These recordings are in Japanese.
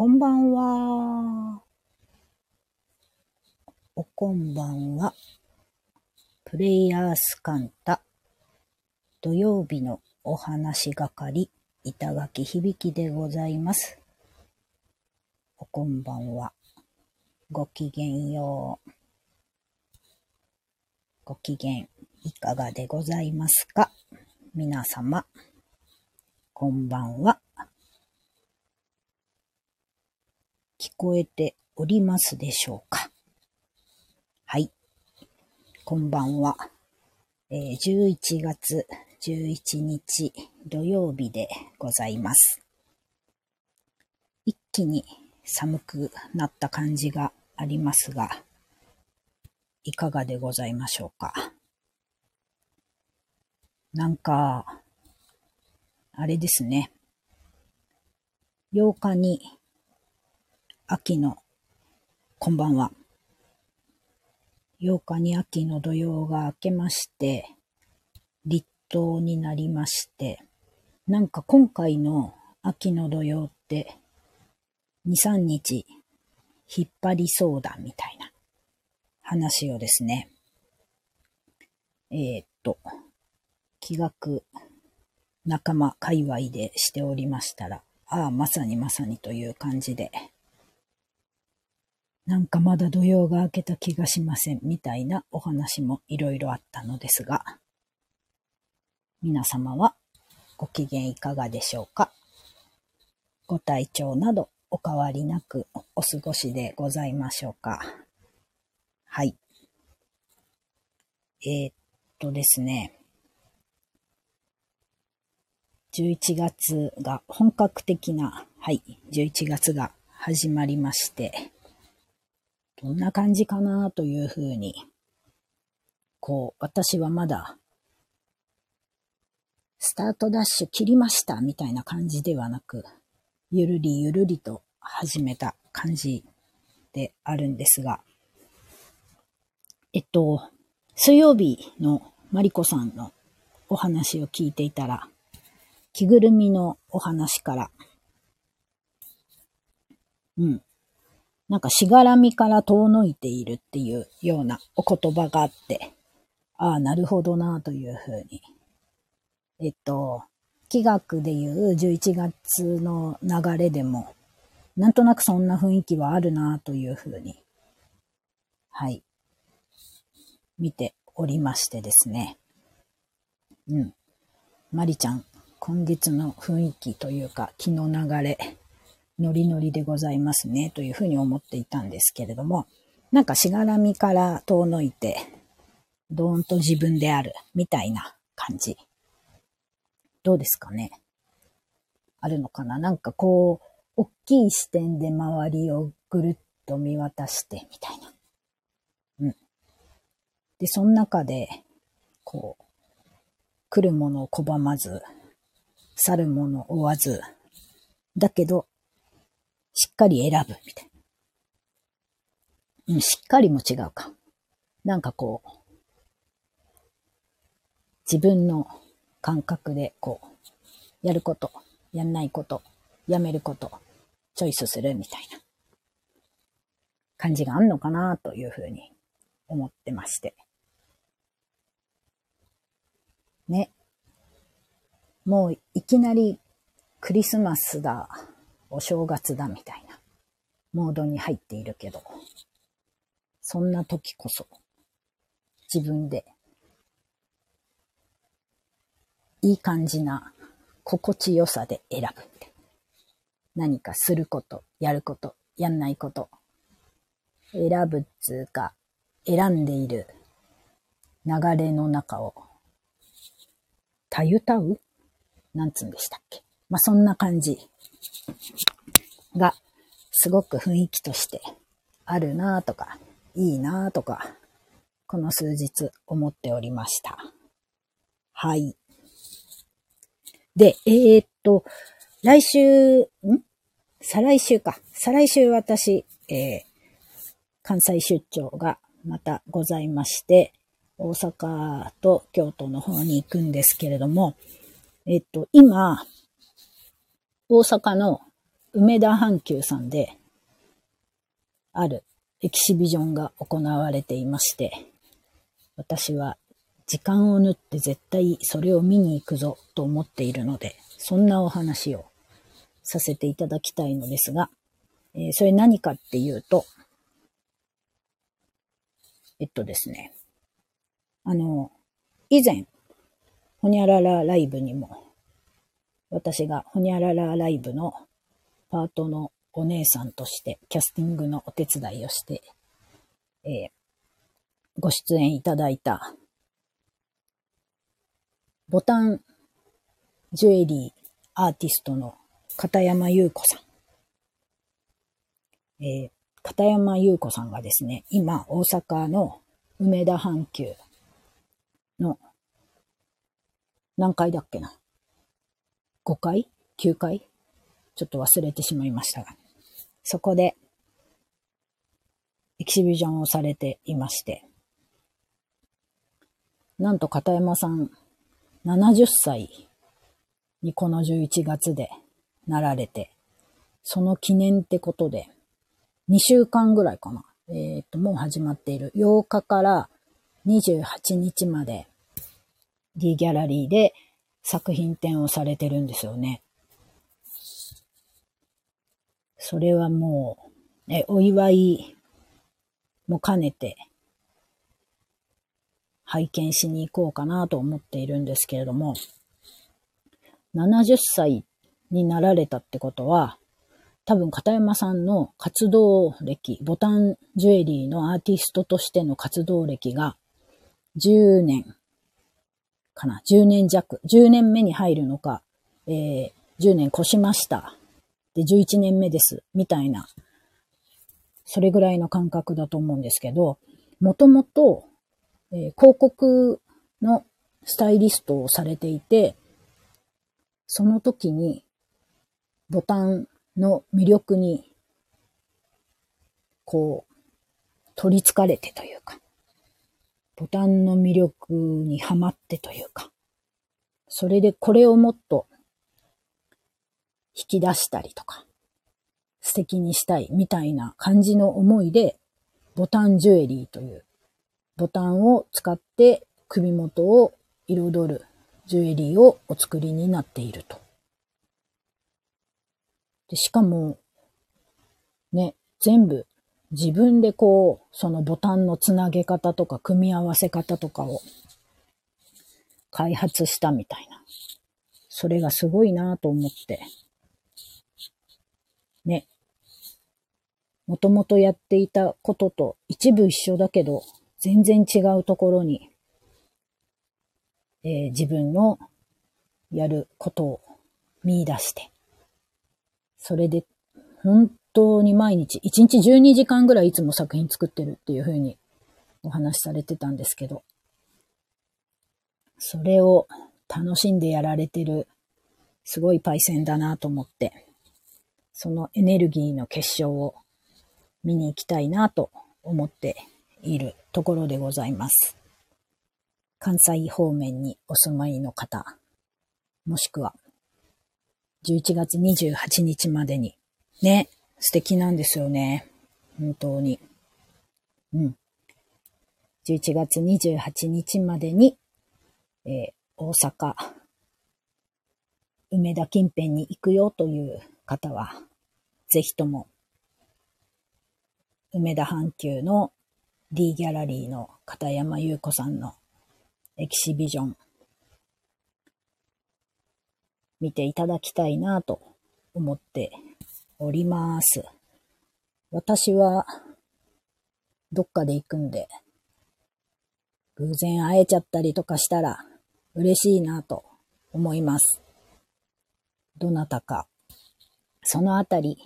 こんばんは。おこんばんは。プレイヤースカンタ。土曜日のお話係、板垣響でございます。おこんばんは。ごきげんよう。ご機嫌いかがでございますか？皆様、こんばんは。聞こえておりますでしょうか？はい。こんばんは。えー11月11日土曜日でございます。一気に寒くなった感じがありますが、いかがでございましょうか？なんか、あれですね。8日に秋の、こんばんは。8日に秋の土曜が明けまして、立冬になりまして、なんか今回の秋の土曜って、2、3日引っ張りそうだみたいな話をですね、えーっと、気学仲間界隈でしておりましたら、ああ、まさにまさにという感じで、なんかまだ土曜が明けた気がしません、みたいなお話もいろいろあったのですが、皆様はご機嫌いかがでしょうか？ご体調などお変わりなくお過ごしでございましょうか？はい。えーっとですね、11月が本格的な、はい、11月が始まりまして、どんな感じかなというふうに、こう、私はまだ、スタートダッシュ切りましたみたいな感じではなく、ゆるりゆるりと始めた感じであるんですが、えっと、水曜日のマリコさんのお話を聞いていたら、着ぐるみのお話から、うん。なんかしがらみから遠のいているっていうようなお言葉があって、ああ、なるほどなというふうに。えっと、気学でいう11月の流れでも、なんとなくそんな雰囲気はあるなというふうに、はい、見ておりましてですね。うん。マリちゃん、今月の雰囲気というか、気の流れ、ノリノリでございますね、というふうに思っていたんですけれども、なんかしがらみから遠のいて、どーんと自分である、みたいな感じ。どうですかね？あるのかな？なんかこう、大きい視点で周りをぐるっと見渡して、みたいな。うん。で、その中で、こう、来るものを拒まず、去るものを追わず、だけど、しっかり選ぶ、みたいな。うん、しっかりも違うか。なんかこう、自分の感覚で、こう、やること、やんないこと、やめること、チョイスするみたいな感じがあんのかなというふうに思ってまして。ね。もういきなりクリスマスだ、お正月だみたいなモードに入っているけど、そんな時こそ自分でいい感じな心地よさで選ぶみたいな。何かすること、やること、やんないこと。選ぶっつうか、選んでいる流れの中を、たゆたう？なんつうんでしたっけ？まあ、そんな感じが、すごく雰囲気としてあるなとか、いいなとか、この数日思っておりました。はい。で、えー、っと、来週、ん？再来週か。再来週私、えー、関西出張がまたございまして、大阪と京都の方に行くんですけれども、えっと、今、大阪の梅田阪急さんで、あるエキシビジョンが行われていまして、私は時間を縫って絶対それを見に行くぞと思っているので、そんなお話をさせていただきたいのですが、えー、それ何かっていうと、えっとですね、あの、以前、ほにゃららライブにも、私がほにゃららライブのパートのお姉さんとしてキャスティングのお手伝いをして、えー、ご出演いただいたボタンジュエリーアーティストの片山優子さん。えー、片山優子さんがですね、今大阪の梅田阪急の何階だっけな ?5 階 ?9 階ちょっと忘れてしまいましたが、そこでエキシビジョンをされていまして、なんと片山さん70歳にこの11月でなられて、その記念ってことで、2週間ぐらいかな。えっ、ー、と、もう始まっている8日から28日まで D ギャラリーで作品展をされてるんですよね。それはもう、え、お祝いも兼ねて拝見しに行こうかなと思っているんですけれども、70歳になられたってことは、多分片山さんの活動歴、ボタンジュエリーのアーティストとしての活動歴が10年かな、10年弱、10年目に入るのか、えー、10年越しました。で、11年目です、みたいな、それぐらいの感覚だと思うんですけど、もともとえー、広告のスタイリストをされていて、その時にボタンの魅力に、こう、取り憑かれてというか、ボタンの魅力にはまってというか、それでこれをもっと引き出したりとか、素敵にしたいみたいな感じの思いで、ボタンジュエリーというボタンを使って首元を彩るジュエリーをお作りになっていると。でしかも、ね、全部自分でこう、そのボタンのつなげ方とか組み合わせ方とかを開発したみたいな。それがすごいなと思って。ね。もともとやっていたことと一部一緒だけど、全然違うところに、えー、自分のやることを見出して、それで本当に毎日、1日12時間ぐらいいつも作品作ってるっていうふうにお話しされてたんですけど、それを楽しんでやられてる、すごいパイセンだなと思って、そのエネルギーの結晶を見に行きたいなと思っているところでございます。関西方面にお住まいの方、もしくは、11月28日までに、ね、素敵なんですよね。本当に。うん。11月28日までに、えー、大阪、梅田近辺に行くよという方は、ぜひとも、梅田阪急の D ギャラリーの片山優子さんのエキシビジョン見ていただきたいなと思っております。私はどっかで行くんで、偶然会えちゃったりとかしたら嬉しいなと思います。どなたか、そのあたり、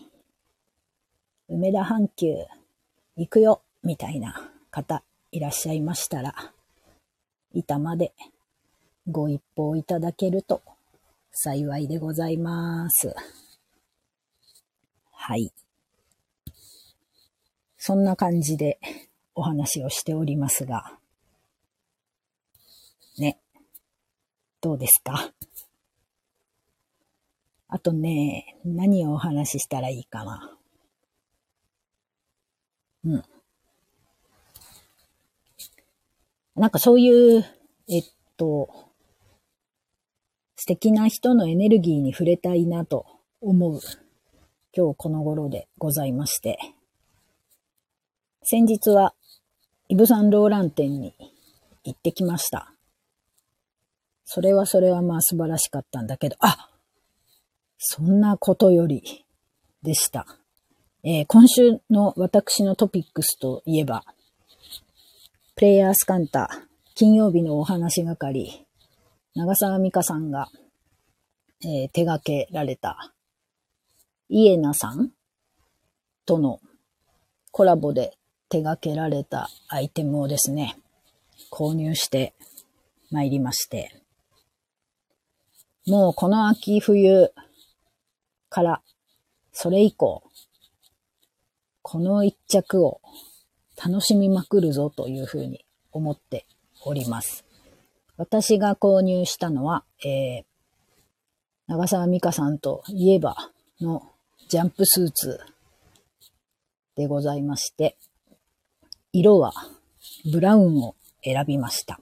梅田阪急行くよ、みたいな方いらっしゃいましたら、板までご一報いただけると幸いでございます。はい。そんな感じでお話をしておりますが、ね。どうですか？あとね、何をお話ししたらいいかな。うん。なんかそういう、えっと、素敵な人のエネルギーに触れたいなと思う今日この頃でございまして、先日はイブ・サンローラン店に行ってきました。それはそれはまあ素晴らしかったんだけど、あそんなことよりでした。えー、今週の私のトピックスといえば、プレイヤースカンタ、金曜日のお話係、長澤美香さんが、えー、手掛けられた、イエナさんとのコラボで手掛けられたアイテムをですね、購入して参りまして、もうこの秋冬から、それ以降、この一着を楽しみまくるぞというふうに思っております。私が購入したのは、えー、長澤美香さんといえばのジャンプスーツでございまして、色はブラウンを選びました。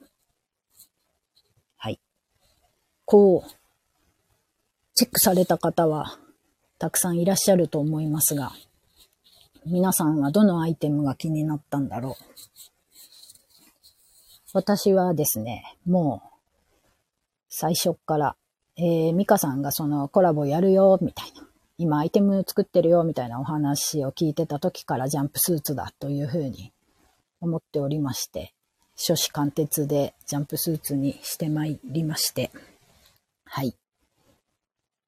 はい。こう、チェックされた方はたくさんいらっしゃると思いますが、皆さんはどのアイテムが気になったんだろう。私はですね、もう、最初から、えー、ミカさんがそのコラボやるよ、みたいな。今アイテム作ってるよ、みたいなお話を聞いてた時からジャンプスーツだというふうに思っておりまして、初子貫徹でジャンプスーツにしてまいりまして、はい。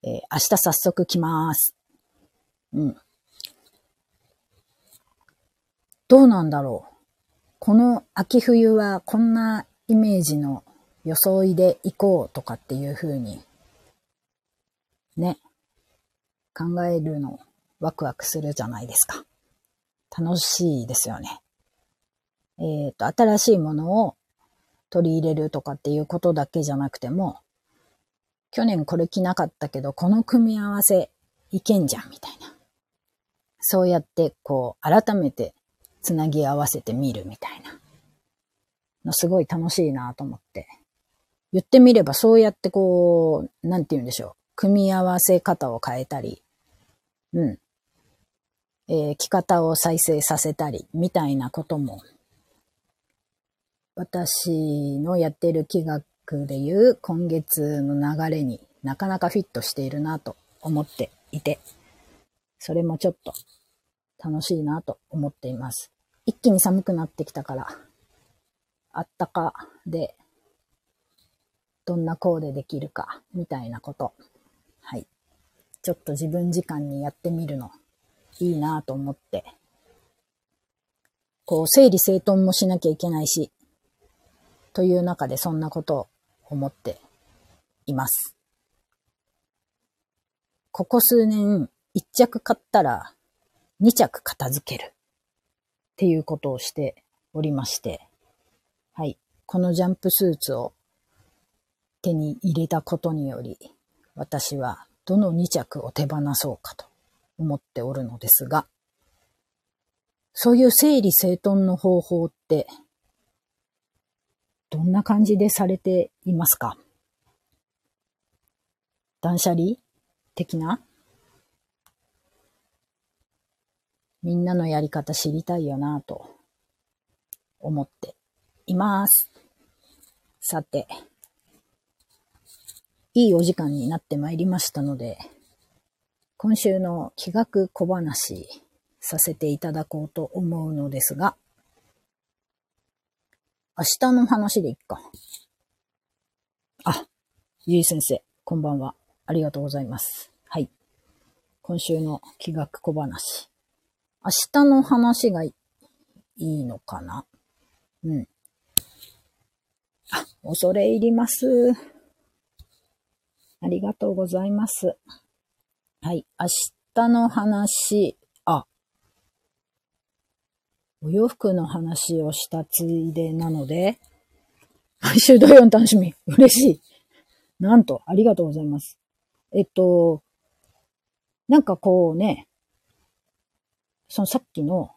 えー、明日早速来ます。うん。どうなんだろう。この秋冬はこんなイメージの装いで行こうとかっていう風に、ね、考えるのワクワクするじゃないですか。楽しいですよね。えっ、ー、と、新しいものを取り入れるとかっていうことだけじゃなくても、去年これ着なかったけど、この組み合わせいけんじゃんみたいな。そうやって、こう、改めてつなぎ合わせてみるみたいなのすごい楽しいなと思って。言ってみればそうやってこう、なんて言うんでしょう。組み合わせ方を変えたり、うん。えー、着方を再生させたり、みたいなことも、私のやってる企画でいう今月の流れになかなかフィットしているなと思っていて、それもちょっと楽しいなと思っています。一気に寒くなってきたから、あったかで、どんなコーデできるか、みたいなこと。ちょっと自分時間にやってみるの、いいなと思って。こう、整理整頓もしなきゃいけないし、という中でそんなことを思っています。ここ数年、一着買ったら二着片付ける。っていうことをしておりまして、はい。このジャンプスーツを手に入れたことにより、私はどの2着を手放そうかと思っておるのですが、そういう整理整頓の方法って、どんな感じでされていますか？断捨離的な？みんなのやり方知りたいよなぁと思っています。さて、いいお時間になってまいりましたので、今週の気学小話させていただこうと思うのですが、明日の話でいっか。あ、ゆい先生、こんばんは。ありがとうございます。はい。今週の気学小話。明日の話がいいのかな？うん。あ、恐れ入ります。ありがとうございます。はい。明日の話、あ、お洋服の話をしたついでなので、毎週土曜の楽しみ。嬉しい。なんと、ありがとうございます。えっと、なんかこうね、そのさっきの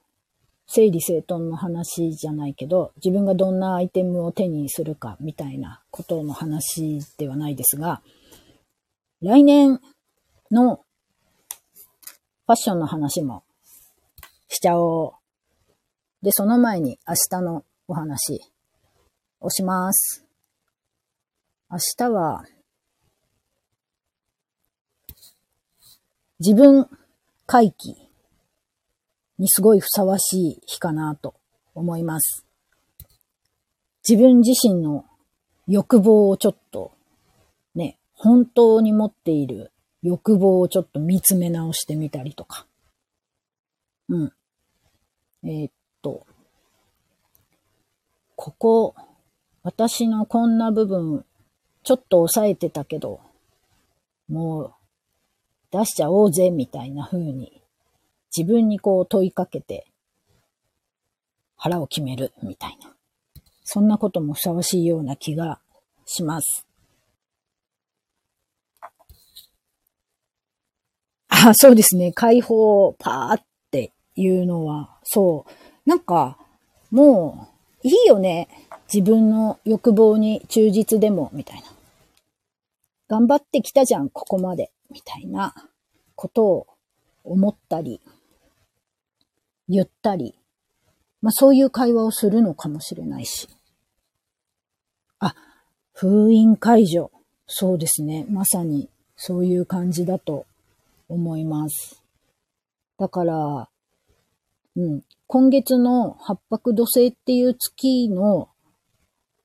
整理整頓の話じゃないけど、自分がどんなアイテムを手にするかみたいなことの話ではないですが、来年のファッションの話もしちゃおう。で、その前に明日のお話をします。明日は、自分回帰にすごいふさわしい日かなと思います。自分自身の欲望をちょっと、本当に持っている欲望をちょっと見つめ直してみたりとか。うん。えー、っと、ここ、私のこんな部分、ちょっと抑えてたけど、もう出しちゃおうぜ、みたいな風に、自分にこう問いかけて、腹を決める、みたいな。そんなこともふさわしいような気がします。あ、そうですね。解放、パーっていうのは、そう。なんか、もう、いいよね。自分の欲望に忠実でも、みたいな。頑張ってきたじゃん、ここまで。みたいなことを思ったり、言ったり、まあそういう会話をするのかもしれないし。あ、封印解除。そうですね。まさにそういう感じだと思います。だから、うん、今月の八白土星っていう月の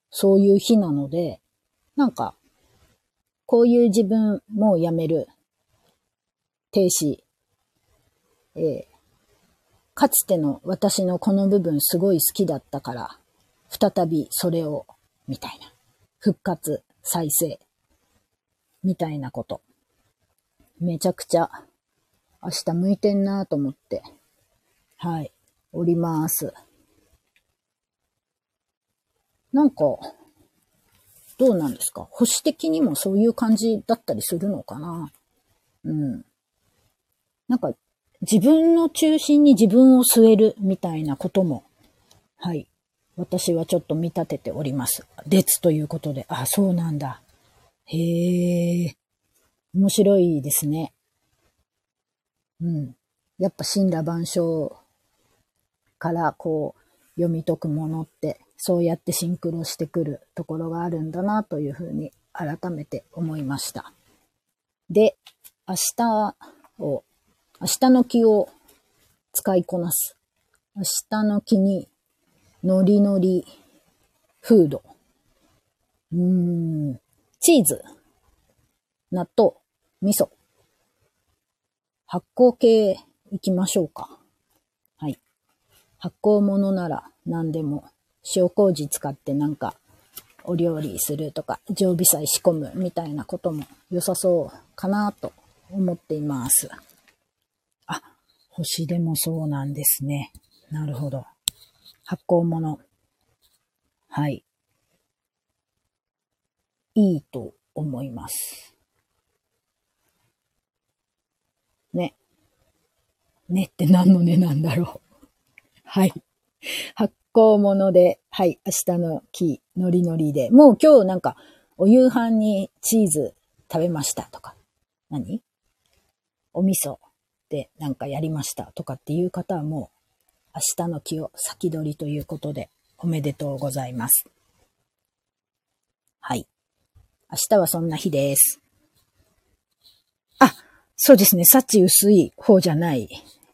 そういう日なので、なんかこういう自分もうやめる。停止。えー、かつての私のこの部分すごい好きだったから、再びそれを、みたいな。復活、再生。みたいなこと。めちゃくちゃ明日向いてんなと思って、はい、おります。なんか、どうなんですか？星的にもそういう感じだったりするのかな？うん。なんか、自分の中心に自分を据えるみたいなことも、はい。私はちょっと見立てております。列ということで。あ、そうなんだ。へえ。面白いですね。うん。やっぱ神羅万象からこう読み解くものってそうやってシンクロしてくるところがあるんだなというふうに改めて思いました。で、明日を、明日の気を使いこなす。明日の気に、ノリノリ、フード。うーん、チーズ、納豆、味噌。発酵系行きましょうか。はい。発酵物なら何でも塩麹使ってなんかお料理するとか、常備菜仕込むみたいなことも良さそうかなと思っています。あ、星でもそうなんですね。なるほど。発酵物。はい。いいと思います。ね。ねって何のねなんだろう。はい。発酵物で、はい、明日の木、ノリノリで。もう今日なんか、お夕飯にチーズ食べましたとか、何？お味噌でなんかやりましたとかっていう方はもう、明日の木を先取りということで、おめでとうございます。はい。明日はそんな日です。あ、そうですね。幸薄い方じゃない、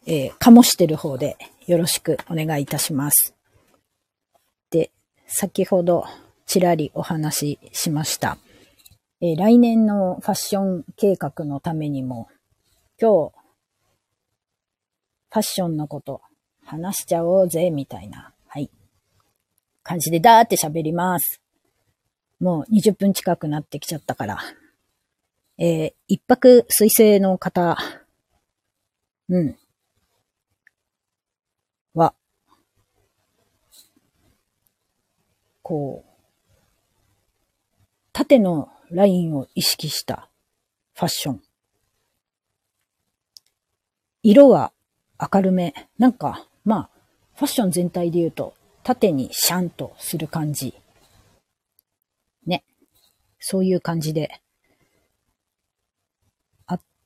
えー、醸してる方でよろしくお願いいたします。で先ほどちらりお話ししました。えー、来年のファッション計画のためにも、今日、ファッションのこと話しちゃおうぜ、みたいな、はい、感じでダーって喋ります。もう20分近くなってきちゃったから。えー、一泊水星の方、うん、は、こう、縦のラインを意識したファッション。色は明るめ。なんか、まあ、ファッション全体で言うと、縦にシャンとする感じ。ね。そういう感じで。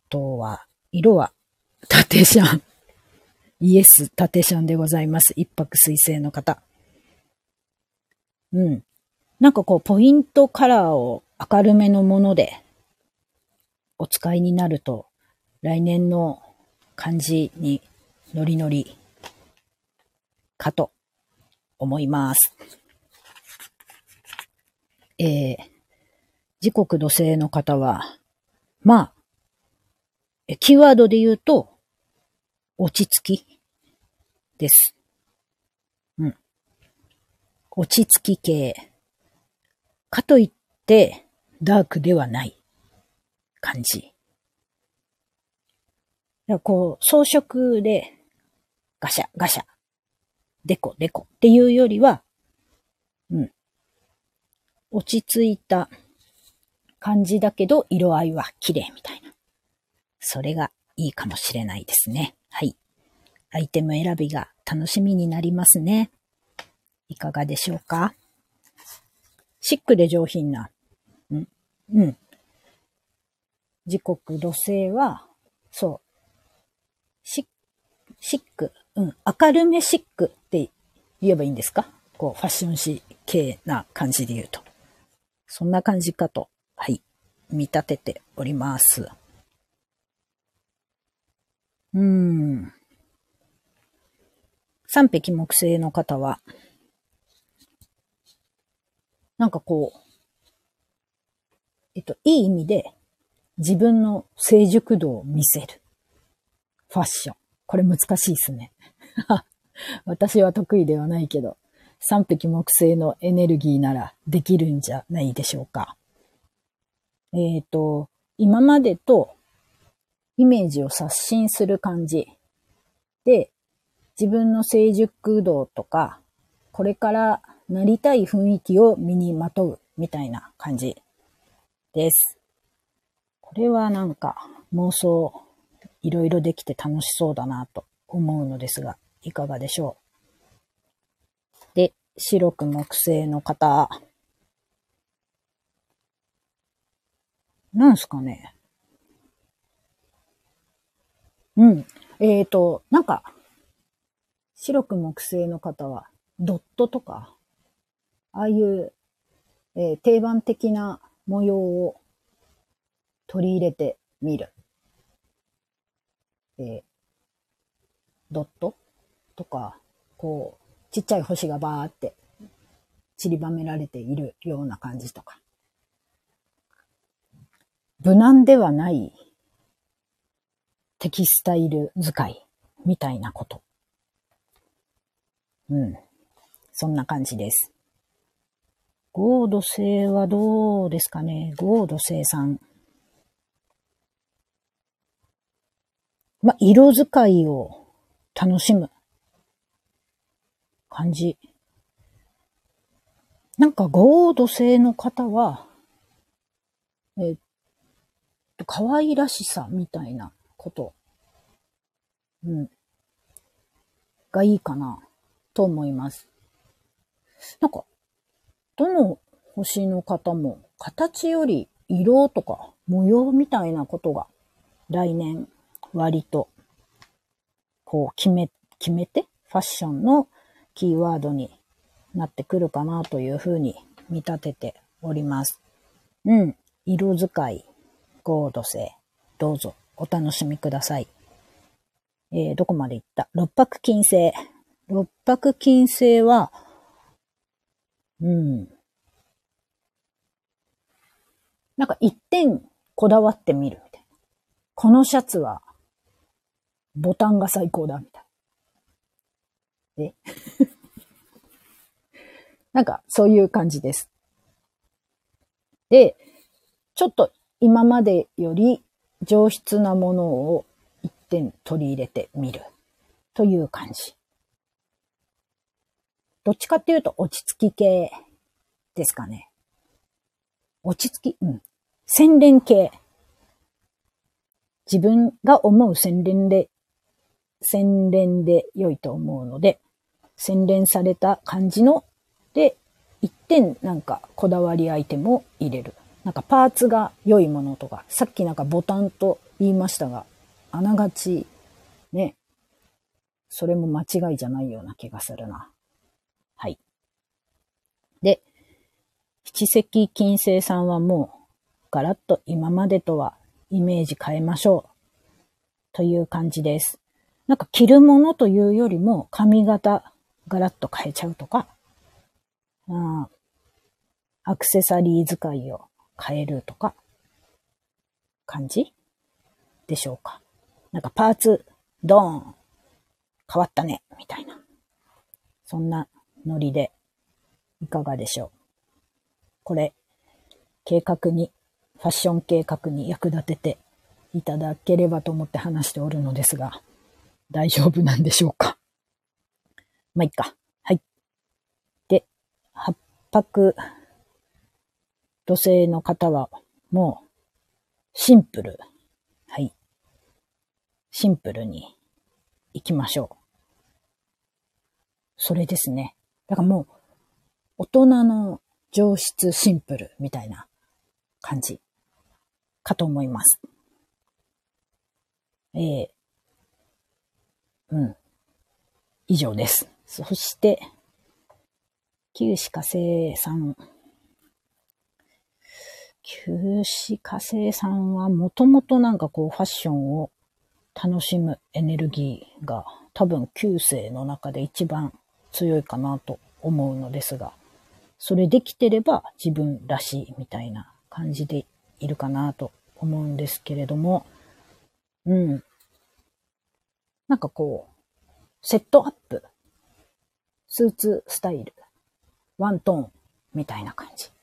とは、色は縦シャン。イエス、縦シャンでございます。一泊水星の方。うん。なんかこう、ポイントカラーを明るめのものでお使いになると、来年の感じにノリノリかと思います。えー、時刻土星の方は、まあ、キーワードで言うと、落ち着きです。うん。落ち着き系。かといって、ダークではない感じ。こう、装飾でガシャガシャ、デコデコっていうよりは、うん。落ち着いた感じだけど色合いは綺麗みたいな。それがいいかもしれないですね。はい。アイテム選びが楽しみになりますね。いかがでしょうか？シックで上品な。うん。うん。時刻、土星は、そう。シック、うん、明るめシックって言えばいいんですか？こう、ファッション誌系な感じで言うと。そんな感じかと、はい、見立てております。うん。三匹木星の方は、なんかこう、えっと、いい意味で自分の成熟度を見せる。ファッション。これ難しいですね。私は得意ではないけど、三匹木星のエネルギーならできるんじゃないでしょうか。えっ、ー、と、今までとイメージを刷新する感じで、自分の成熟度とか、これからなりたい雰囲気を身にまとうみたいな感じです。これはなんか妄想いろいろできて楽しそうだなと思うのですが、いかがでしょう？で、白く木製の方。なんすかね？うん。えっ、ー、と、なんか、白く木製の方は、ドットとか、ああいう、えー、定番的な模様を取り入れてみる。えー、ドットとか、こう、ちっちゃい星がバーって散りばめられているような感じとか。無難ではないテキスタイル使いみたいなこと。うん。そんな感じです。ゴード星はどうですかね？ゴード星さん。ま色使いを楽しむ感じ。なんか、ゴード製の方は、えっと、可愛らしさみたいなこと、うん、がいいかな、と思います。なんか、どの星の方も、形より色とか模様みたいなことが来年割と、こう決め、決めて、ファッションのキーワードになってくるかなというふうに見立てております。うん。色使い、ゴード性、どうぞお楽しみください。えー、どこまで行った？六白金星。六白金星は、うん。なんか一点こだわってみるみたいな。このシャツはボタンが最高だ、みたいな。え？なんか、そういう感じです。で、ちょっと今までより上質なものを一点取り入れてみるという感じ。どっちかっていうと落ち着き系ですかね。落ち着き、うん。洗練系。自分が思う洗練で洗練で良いと思うので、洗練された感じの、で、一点なんかこだわりアイテムを入れる。なんかパーツが良いものとか、さっきなんかボタンと言いましたが、あながち、ね、それも間違いじゃないような気がするな。はい。で、七石金星さんはもう、ガラッと今までとはイメージ変えましょう。という感じです。なんか着るものというよりも髪型ガラッと変えちゃうとか、あアクセサリー使いを変えるとか、感じ？でしょうか？なんかパーツ、ドーン、変わったね、みたいな。そんなノリで、いかがでしょう？これ、計画に、ファッション計画に役立てていただければと思って話しておるのですが、大丈夫なんでしょうか？まあ、いっか。はい。で、八泊土星の方は、もう、シンプル。はい。シンプルに行きましょう。それですね。だからもう、大人の上質シンプルみたいな感じかと思います。えー、うん。以上です。そして、九死火星さん。九死火星さんはもともとなんかこうファッションを楽しむエネルギーが多分九星の中で一番強いかなと思うのですが、それできてれば自分らしいみたいな感じでいるかなと思うんですけれども、うん。なんかこう、セットアップ、スーツスタイル、ワントーンみたいな感じ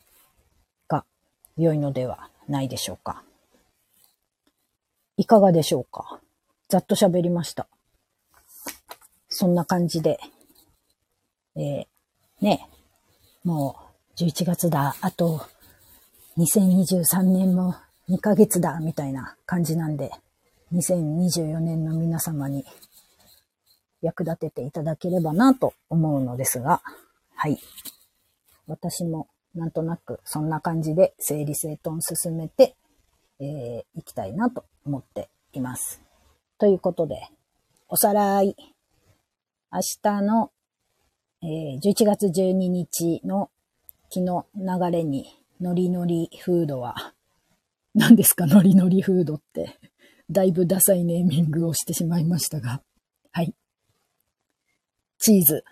良いのではないでしょうか。いかがでしょうか？ざっと喋りました。そんな感じで、えー、ね、もう11月だ、あと2023年も2ヶ月だ、みたいな感じなんで、2024年の皆様に役立てていただければなと思うのですが、はい。私もなんとなくそんな感じで整理整頓進めて、えー、いきたいなと思っています。ということで、おさらい。明日の、えー、11月12日の気の流れにノリノリフードは、何ですか？ノリノリフードって。だいぶダサいネーミングをしてしまいましたが。はい。チーズ。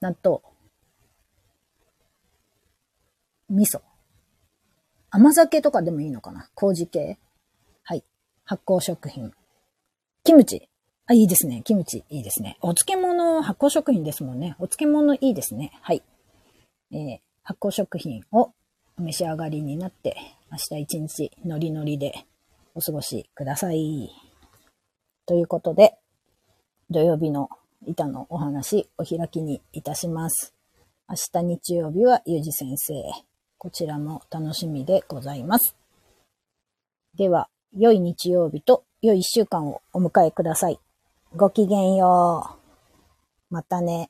納豆。味噌。甘酒とかでもいいのかな？麹系？はい。発酵食品。キムチ。あ、いいですね。キムチ、いいですね。お漬物、発酵食品ですもんね。お漬物いいですね。はい。えー、発酵食品をお召し上がりになって、明日一日ノリノリでお過ごしください。ということで、土曜日の板のお話、お開きにいたします。明日日曜日はゆうじ先生。こちらも楽しみでございます。では、良い日曜日と良い一週間をお迎えください。ごきげんよう。またね。